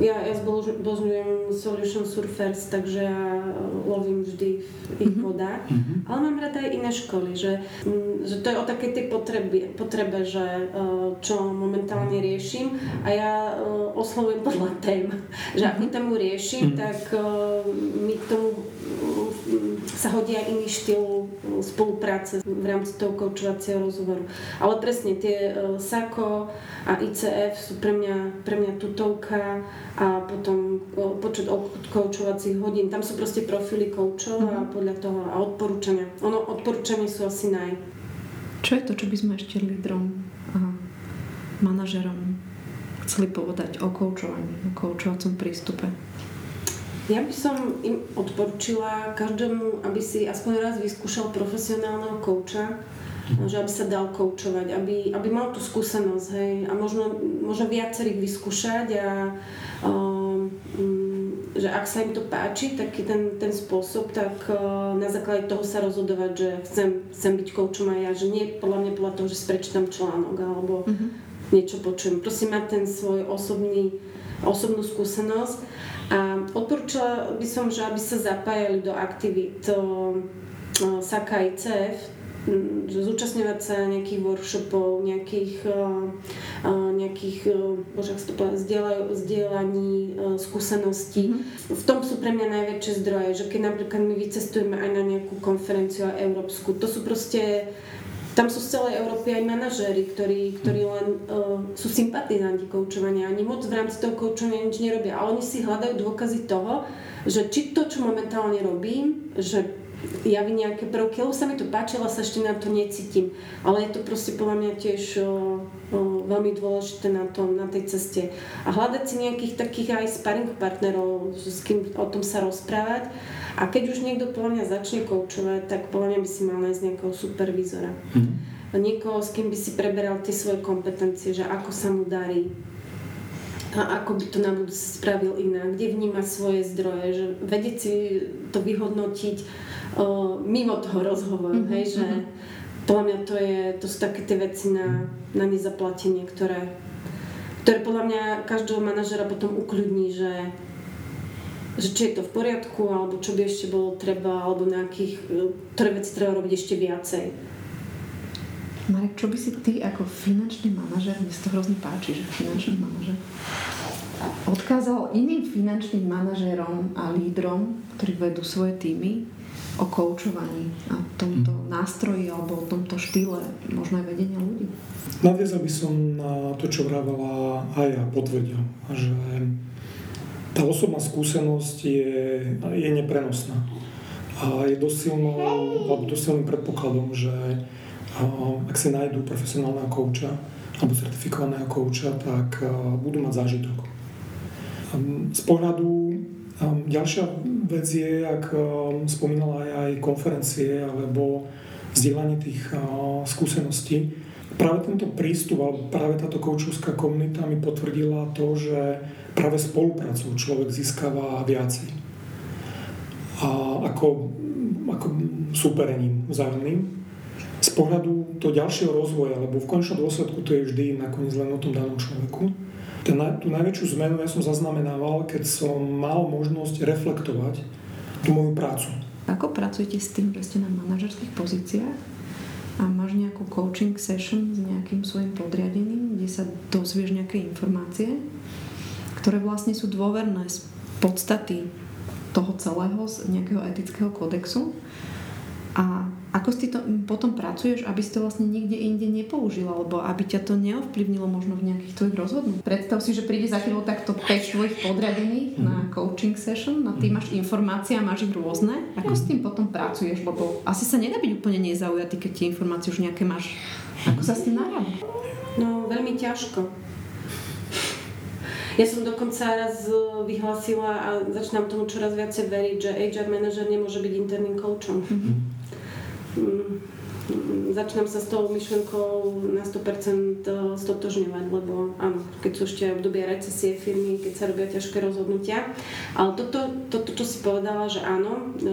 ja, ja zbožňujem Solution Surfers, takže ja lovím vždy v ich mm-hmm. vodách. Mm-hmm. Ale mám rada aj iné školy, že, mm, že to je o takej tej potrebe, potrebe, že e, čo momentálne riešim a ja e, oslovujem podľa tém. [LAUGHS] Že akú mhm. tému riešim, mm-hmm. tak mi k tomu sa hodí aj iný štýl spolupráce v rámci toho koučovacieho rozhovoru. Ale presne tie SAKO a ICF sú pre mňa, pre mňa tutovka a potom počet koučovacích hodín. Tam sú proste profily koučov a mhm. podľa toho a odporúčania. Ono, odporúčania sú asi naj. Čo je to, čo by sme ešte lídrom a manažerom chceli povedať o koučovaní, o koučovacom prístupe? Ja by som im odporúčila každému, aby si aspoň raz vyskúšal profesionálneho kouča, že aby sa dal koučovať, aby, aby mal tú skúsenosť, hej, a možno, možno viacerých vyskúšať a um, že ak sa im to páči, taký ten, ten spôsob, tak uh, na základe toho sa rozhodovať, že chcem, chcem byť koučom aj ja, že nie podľa mňa podľa toho, že si prečítam článok alebo mm-hmm. niečo počujem. Prosím mať ten svoj osobný, osobnú skúsenosť a odporúčala by som, že aby sa zapájali do aktivít SAKA ICF, zúčastňovať sa nejakých workshopov, nejakých, nejakých bože, to povedať, zdieľaní skúseností. Mm. V tom sú pre mňa najväčšie zdroje, že keď napríklad my vycestujeme aj na nejakú konferenciu európsku, to sú proste tam sú z celej Európy aj manažéri, ktorí, ktorí len uh, sú sympatizanti koučovania. Ani moc v rámci toho koučovania nič nerobia. Ale oni si hľadajú dôkazy toho, že či to, čo momentálne robím, že javí nejaké prvky, lebo sa mi to páčilo, sa ešte na to necítim. Ale je to proste podľa mňa tiež o, veľmi dôležité na, tom, na tej ceste. A hľadať si nejakých takých aj sparring partnerov, s kým o tom sa rozprávať a keď už niekto podľa mňa začne koučovať, tak podľa mňa by si mal nájsť nejakého supervízora. Mm-hmm. Niekoho, s kým by si preberal tie svoje kompetencie, že ako sa mu darí, a ako by to na budúce spravil inak, kde vníma svoje zdroje, že vedieť si to vyhodnotiť o, mimo toho rozhovoru, mm-hmm. hej, že mhm. Podľa mňa to, je, to sú také tie veci na, na nezaplatenie, ktoré, ktoré podľa mňa každého manažera potom ukľudní, že že či je to v poriadku, alebo čo by ešte bolo treba, alebo nejakých, e, ktoré veci treba robiť ešte viacej. Marek, čo by si ty ako finančný manažer, mne to hrozne páči, že finančný manažer, odkázal iným finančným manažerom a lídrom, ktorí vedú svoje týmy, o koučovaní a tomto mm. nástroji alebo o tomto štýle možno aj vedenia ľudí? Nadviazal by som na to, čo vravala aj ja, potvrdil, že tá osobná skúsenosť je, je neprenosná. A je dosť, silnou, alebo dosť silným predpokladom, že ak si nájdú profesionálneho kouča alebo certifikovaného kouča, tak budú mať zážitok. Z pohľadu ďalšia vec je, ak spomínala aj, aj konferencie alebo vzdielanie tých skúseností, práve tento prístup alebo práve táto koučovská komunita mi potvrdila to, že práve spoluprácou človek získava viacej. A ako, ako súperením vzájomným. Z pohľadu toho ďalšieho rozvoja, lebo v končnom dôsledku to je vždy nakoniec len o tom danom človeku. Ten, tú najväčšiu zmenu ja som zaznamenával, keď som mal možnosť reflektovať tú moju prácu. Ako pracujete s tým, že ste na manažerských pozíciách a máš nejakú coaching session s nejakým svojim podriadeným, kde sa dozvieš nejaké informácie ktoré vlastne sú dôverné z podstaty toho celého, z nejakého etického kodexu. A ako si to potom pracuješ, aby si to vlastne nikde inde nepoužil, alebo aby ťa to neovplyvnilo možno v nejakých tvojich rozhodnutí. Predstav si, že príde za chvíľu takto 5 tvojich podradených mm. na coaching session, a ty mhm. máš informácie a máš ich rôzne. Ako s tým potom pracuješ? Lebo asi sa nedá byť úplne nezaujatý, keď tie informácie už nejaké máš. Ako sa s tým narába? No, veľmi ťažko ja som dokonca raz e, vyhlásila a začínam tomu čoraz viacej veriť, že HR manažer nemôže byť interným coachom. Mm-hmm. Mm. Začínam sa s tou myšlenkou na 100% e, stotožňovať, lebo áno, keď sú ešte obdobia recesie firmy, keď sa robia ťažké rozhodnutia. Ale toto, toto čo si povedala, že áno, e,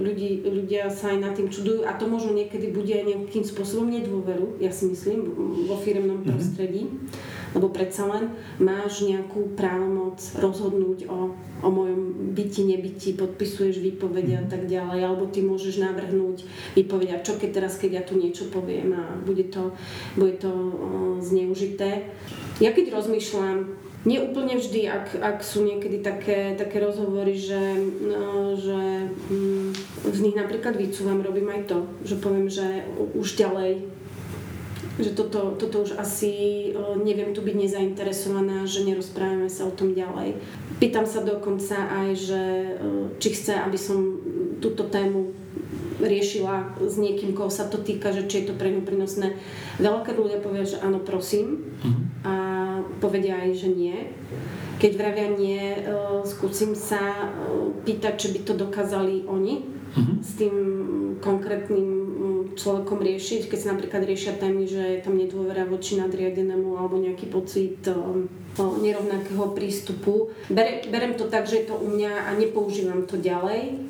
ľudí, ľudia sa aj nad tým čudujú a to možno niekedy bude aj nejakým spôsobom nedôveru, ja si myslím, vo firmnom mhm. prostredí. Mm-hmm lebo predsa len máš nejakú právomoc rozhodnúť o, o mojom byti, nebyti, podpisuješ výpovede a mhm. tak ďalej, alebo ty môžeš navrhnúť výpovede a čo keď teraz, keď ja tu niečo poviem a bude to, bude to zneužité. Ja keď rozmýšľam, nie úplne vždy, ak, ak sú niekedy také, také rozhovory, že, no, že mm, z nich napríklad vycúvam, robím aj to, že poviem, že už ďalej že toto, toto už asi neviem tu byť nezainteresovaná, že nerozprávame sa o tom ďalej. Pýtam sa dokonca aj, že či chce, aby som túto tému riešila s niekým, koho sa to týka, že či je to pre ňu prínosné. Veľakrát ľudia povedia, že áno, prosím uh-huh. a povedia aj, že nie. Keď vravia nie, skúsim sa pýtať, či by to dokázali oni uh-huh. s tým konkrétnym človekom riešiť, keď sa napríklad riešia témy, že je tam nedôvera voči nadriadenému alebo nejaký pocit um, nerovnakého prístupu. Bere, berem to tak, že je to u mňa a nepoužívam to ďalej,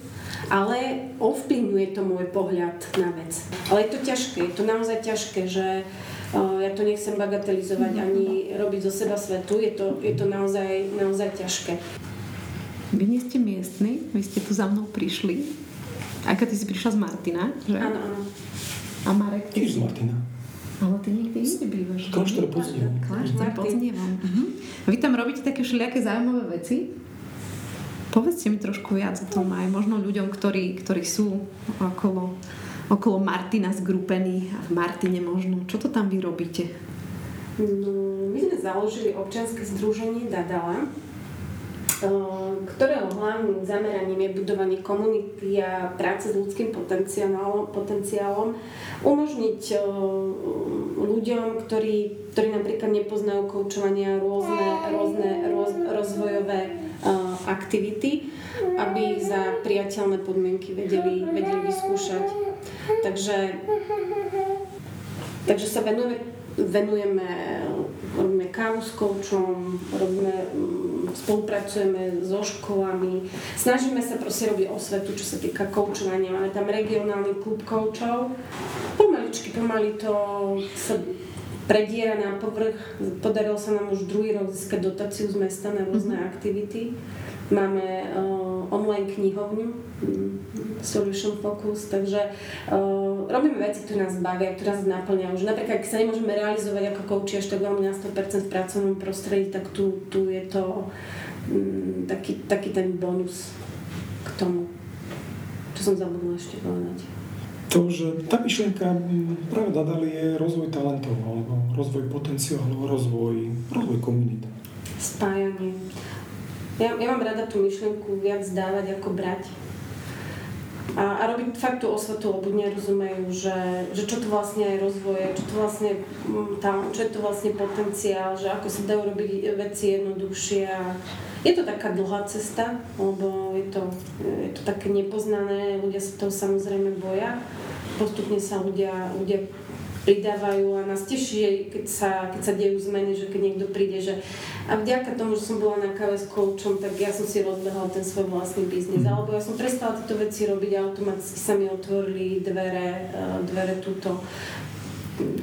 ale ovplyvňuje to môj pohľad na vec. Ale je to ťažké, je to naozaj ťažké, že uh, ja to nechcem bagatelizovať mhm. ani robiť zo seba svetu, je to, je to naozaj, naozaj ťažké. Vy nie ste miestni, vy ste tu za mnou prišli Aká ty si prišla z Martina, že? Áno, áno. A Marek? Tiež z Martina. Ale ty nikdy inde bývaš. Kláštor pod Znievom. Kláštor pod Znievom. Mhm. Vy tam robíte také všelijaké zaujímavé veci? Povedzte mi trošku viac o tom aj možno ľuďom, ktorí, ktorí sú okolo, okolo Martina zgrupení a v Martine možno. Čo to tam vy robíte? No, my sme založili občianske združenie Dadala, ktorého hlavným zameraním je budovanie komunity a práce s ľudským potenciálom, potenciálom umožniť ľuďom, ktorí, ktorí napríklad nepoznajú koučovania rôzne, rôzne roz, rozvojové aktivity, aby za priateľné podmienky vedeli, vedeli vyskúšať. Takže, takže sa venujeme, venujeme robíme kávu s koučom, robíme, mm, spolupracujeme so školami, snažíme sa proste robiť osvetu, čo sa týka koučovania. Máme tam regionálny klub koučov. Pomaličky, pomaly to sa prediera na povrch. Podarilo sa nám už druhý rok získať dotáciu z mesta na rôzne mm-hmm. aktivity. Máme uh, online knihovňu um, Solution Focus, takže uh, robíme veci, ktoré nás bavia, ktoré nás naplňajú. Že napríklad, keď sa nemôžeme realizovať ako coachi až tak veľmi na 100% v pracovnom prostredí, tak tu, tu je to um, taký, taký ten bonus k tomu. Čo som zabudla ešte povedať. To, že tá myšlienka práve Dadali je rozvoj talentov, alebo rozvoj potenciálu, rozvoj, rozvoj komunity. Spájanie ja, ja mám rada tú myšlienku viac dávať ako brať. A, a robiť fakt tú osvetu, lebo nerozumejú, že, že čo to vlastne je rozvoje, čo to vlastne mm, tam, čo je to vlastne potenciál, že ako sa dajú robiť veci jednoduchšie a je to taká dlhá cesta, lebo je to, je to také nepoznané, ľudia sa toho samozrejme boja. Postupne sa ľudia, ľudia pridávajú a nás teší, keď sa, keď sa dejú zmeny, že keď niekto príde, že a vďaka tomu, že som bola na káve s coachom, tak ja som si rozbehla ten svoj vlastný biznis. Mm. Alebo ja som prestala tieto veci robiť a automaticky sa mi otvorili dvere, e, dvere túto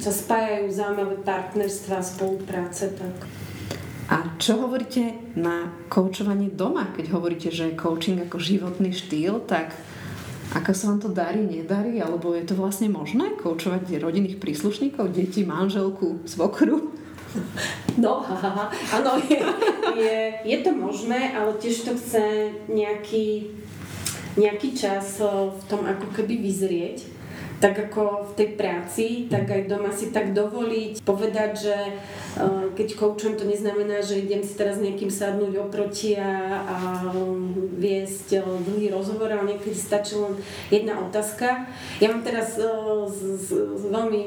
sa spájajú zaujímavé partnerstva, spolupráce. Tak. A čo hovoríte na koučovanie doma, keď hovoríte, že coaching ako životný štýl, tak ako sa vám to darí, nedarí, alebo je to vlastne možné koučovať rodinných príslušníkov, deti, manželku, svokru? No, áno, je, je, je to možné, ale tiež to chce nejaký, nejaký čas eh, v tom ako keby vyzrieť tak ako v tej práci, tak aj doma si tak dovoliť, povedať, že uh, keď koučujem, to neznamená, že idem si teraz nejakým sadnúť oproti a, a viesť uh, dlhý rozhovor, ale niekedy stačí len jedna otázka. Ja mám teraz uh, z, z, z veľmi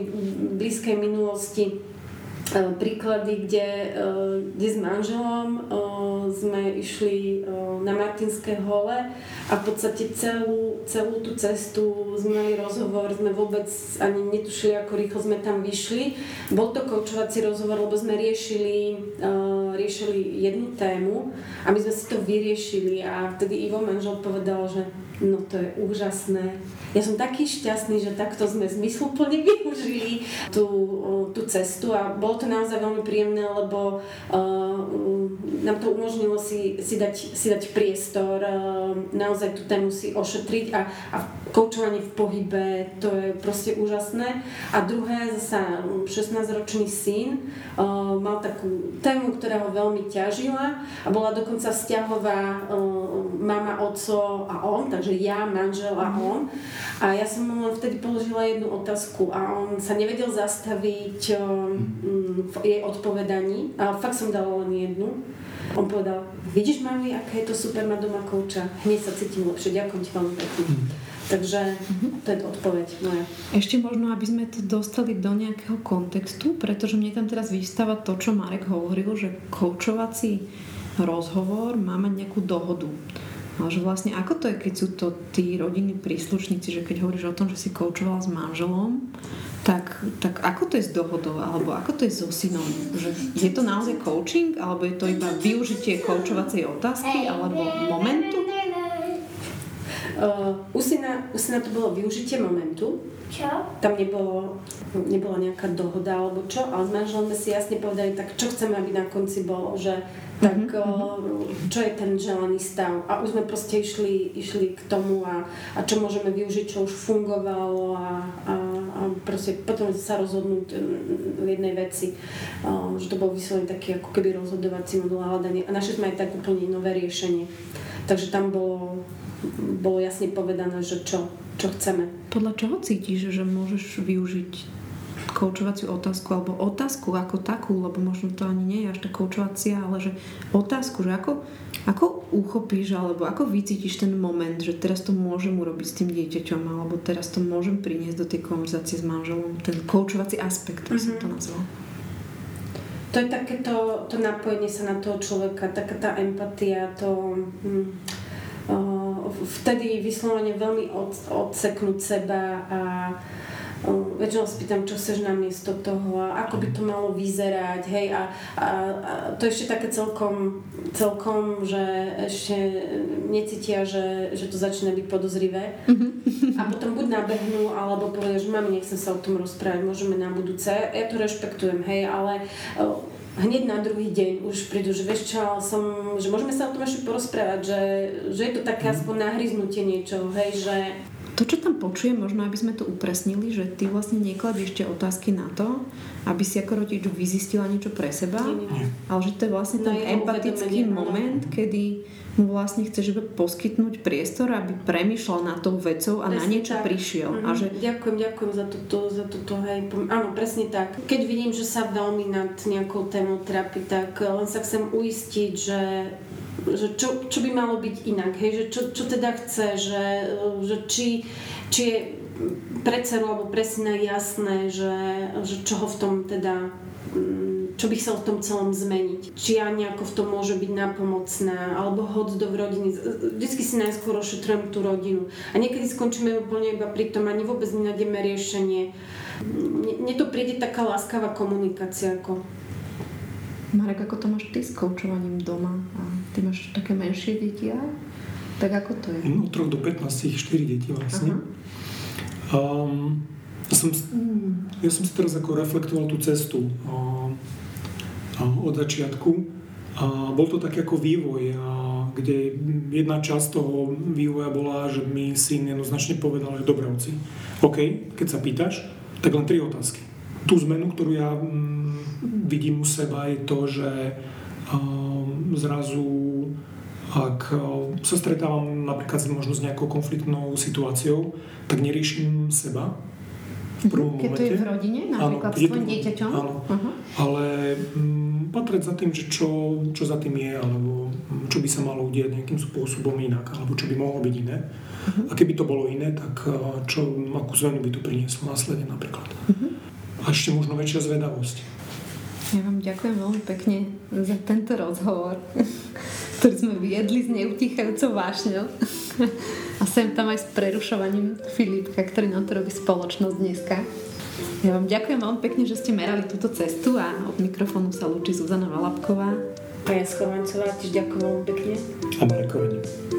blízkej minulosti príklady, kde, kde s manželom sme išli na Martinské hole a v podstate celú, celú tú cestu sme mali rozhovor, sme vôbec ani netušili, ako rýchlo sme tam vyšli. Bol to koučovací rozhovor, lebo sme riešili, riešili jednu tému a my sme si to vyriešili a vtedy Ivo manžel povedal, že no to je úžasné, ja som taký šťastný, že takto sme zmysluplne [LAUGHS] využili tú, tú cestu a bolo to naozaj veľmi príjemné, lebo uh, nám to umožnilo si, si, dať, si dať priestor, uh, naozaj tú tému si ošetriť a, a koučovanie v pohybe, to je proste úžasné. A druhé, zasa 16-ročný syn uh, mal takú tému, ktorá ho veľmi ťažila a bola dokonca vzťahová uh, mama, oco a on, takže ja, manžel a on. A ja som mu vtedy položila jednu otázku a on sa nevedel zastaviť um, v jej odpovedaní. A fakt som dala len jednu. On povedal, vidíš mami, aké je to super mať doma kouča? Hneď sa cítim lepšie, ďakujem ti veľmi pekne. Mm. Takže to je odpoveď moja. Ešte možno, aby sme to dostali do nejakého kontextu, pretože mne tam teraz vystáva to, čo Marek hovoril, že koučovací rozhovor má mať nejakú dohodu. Ale že vlastne ako to je, keď sú to tí rodinní príslušníci, že keď hovoríš o tom, že si koučoval s manželom, tak, tak ako to je s dohodou, alebo ako to je so synom? Že je to naozaj coaching, alebo je to iba využitie koučovacej otázky, alebo momentu? Uh, u, syna, u syna to bolo využitie momentu. Čo? Tam nebolo, nebola nejaká dohoda alebo čo, ale s manželom sme si jasne povedali, tak čo chceme, aby na konci bolo, že tak mm-hmm. uh, čo je ten želaný stav. A už sme proste išli, išli k tomu a, a čo môžeme využiť, čo už fungovalo a, a, a proste potom sa rozhodnúť v jednej veci, uh, že to bol vyslovene taký ako keby rozhodovací modul a hľadanie. A našli sme aj tak úplne nové riešenie. Takže tam bolo bolo jasne povedané, že čo, čo chceme. Podľa čoho cítiš, že môžeš využiť koučovaciu otázku alebo otázku ako takú, lebo možno to ani nie je až tá koučovacia, ale že otázku, že ako, ako uchopíš alebo ako vycítiš ten moment, že teraz to môžem urobiť s tým dieťaťom alebo teraz to môžem priniesť do tej konverzácie s manželom, ten koučovací aspekt, by mm-hmm. som to mhm. nazval. To je takéto to napojenie sa na toho človeka, taká tá empatia, to... Hm, vtedy vyslovene veľmi od, odseknúť seba a väčšinou spýtam, čo chceš namiesto toho a ako by to malo vyzerať, hej, a, a, a to ešte také celkom, celkom, že ešte necítia, že, že to začína byť podozrivé. A potom buď nabehnú, alebo povedia, že mami, nechcem sa o tom rozprávať, môžeme na budúce, ja to rešpektujem, hej, ale hneď na druhý deň už prídu, že vieš čo, som, že môžeme sa o tom ešte porozprávať, že, že je to také mhm. aspoň nahryznutie niečo, hej, že... To, čo tam počujem, možno aby sme to upresnili, že ty vlastne nekladieš ešte otázky na to, aby si ako rodič vyzistila niečo pre seba, nie, nie. ale že to je vlastne ten empatický moment, kedy mu vlastne chceš poskytnúť priestor, aby premyšľal nad tou vecou a presne na niečo tak. prišiel. Mm-hmm. A že... Ďakujem, ďakujem za toto, za toto, hej. Áno, presne tak. Keď vidím, že sa veľmi nad nejakou témou trápi, tak len sa chcem uistiť, že že čo, čo by malo byť inak, hej, že čo, čo teda chce, že, že či, či je pre dceru alebo pre syna jasné, že, že čo ho v tom teda čo by chcel v tom celom zmeniť. Či ja nejako v tom môže byť napomocná, alebo hod do rodiny. Vždycky si najskôr ošetrujem tú rodinu. A niekedy skončíme úplne iba pri tom, ani vôbec nenájdeme riešenie. Mne to príde taká láskavá komunikácia. Ako... Marek, ako to máš ty s koučovaním doma? A ty máš také menšie deti, a? tak ako to je? No, od 3 do 15, 4 deti vlastne. Um, ja som, ja som si teraz ako reflektoval tú cestu. Um, od začiatku. A bol to tak ako vývoj, kde jedna časť toho vývoja bola, že mi syn jednoznačne povedal, že dobre oci, OK, keď sa pýtaš, tak len tri otázky. Tú zmenu, ktorú ja mm, vidím u seba, je to, že zrazu ak sa stretávam napríklad možno s nejakou konfliktnou situáciou, tak neriešim seba, v prvom Keď momente. to je v rodine, napríklad áno, s tvojim dieťaťom? Áno, uh-huh. ale m, mm, patrať za tým, že čo, čo za tým je, alebo mm, čo by sa malo udiať nejakým spôsobom inak, alebo čo by mohlo byť iné. Uh-huh. A keby to bolo iné, tak čo, akú zmenu by to prinieslo následne napríklad. Uh-huh. A ešte možno väčšia zvedavosť. Ja vám ďakujem veľmi pekne za tento rozhovor, ktorý sme viedli s neutichajúcou vášňou. A sem tam aj s prerušovaním Filipka, ktorý nám to robí spoločnosť dneska. Ja vám ďakujem veľmi pekne, že ste merali túto cestu a od mikrofónu sa lúči Zuzana Valapková. A ja Schovancová, tiež ďakujem veľmi pekne. A Marek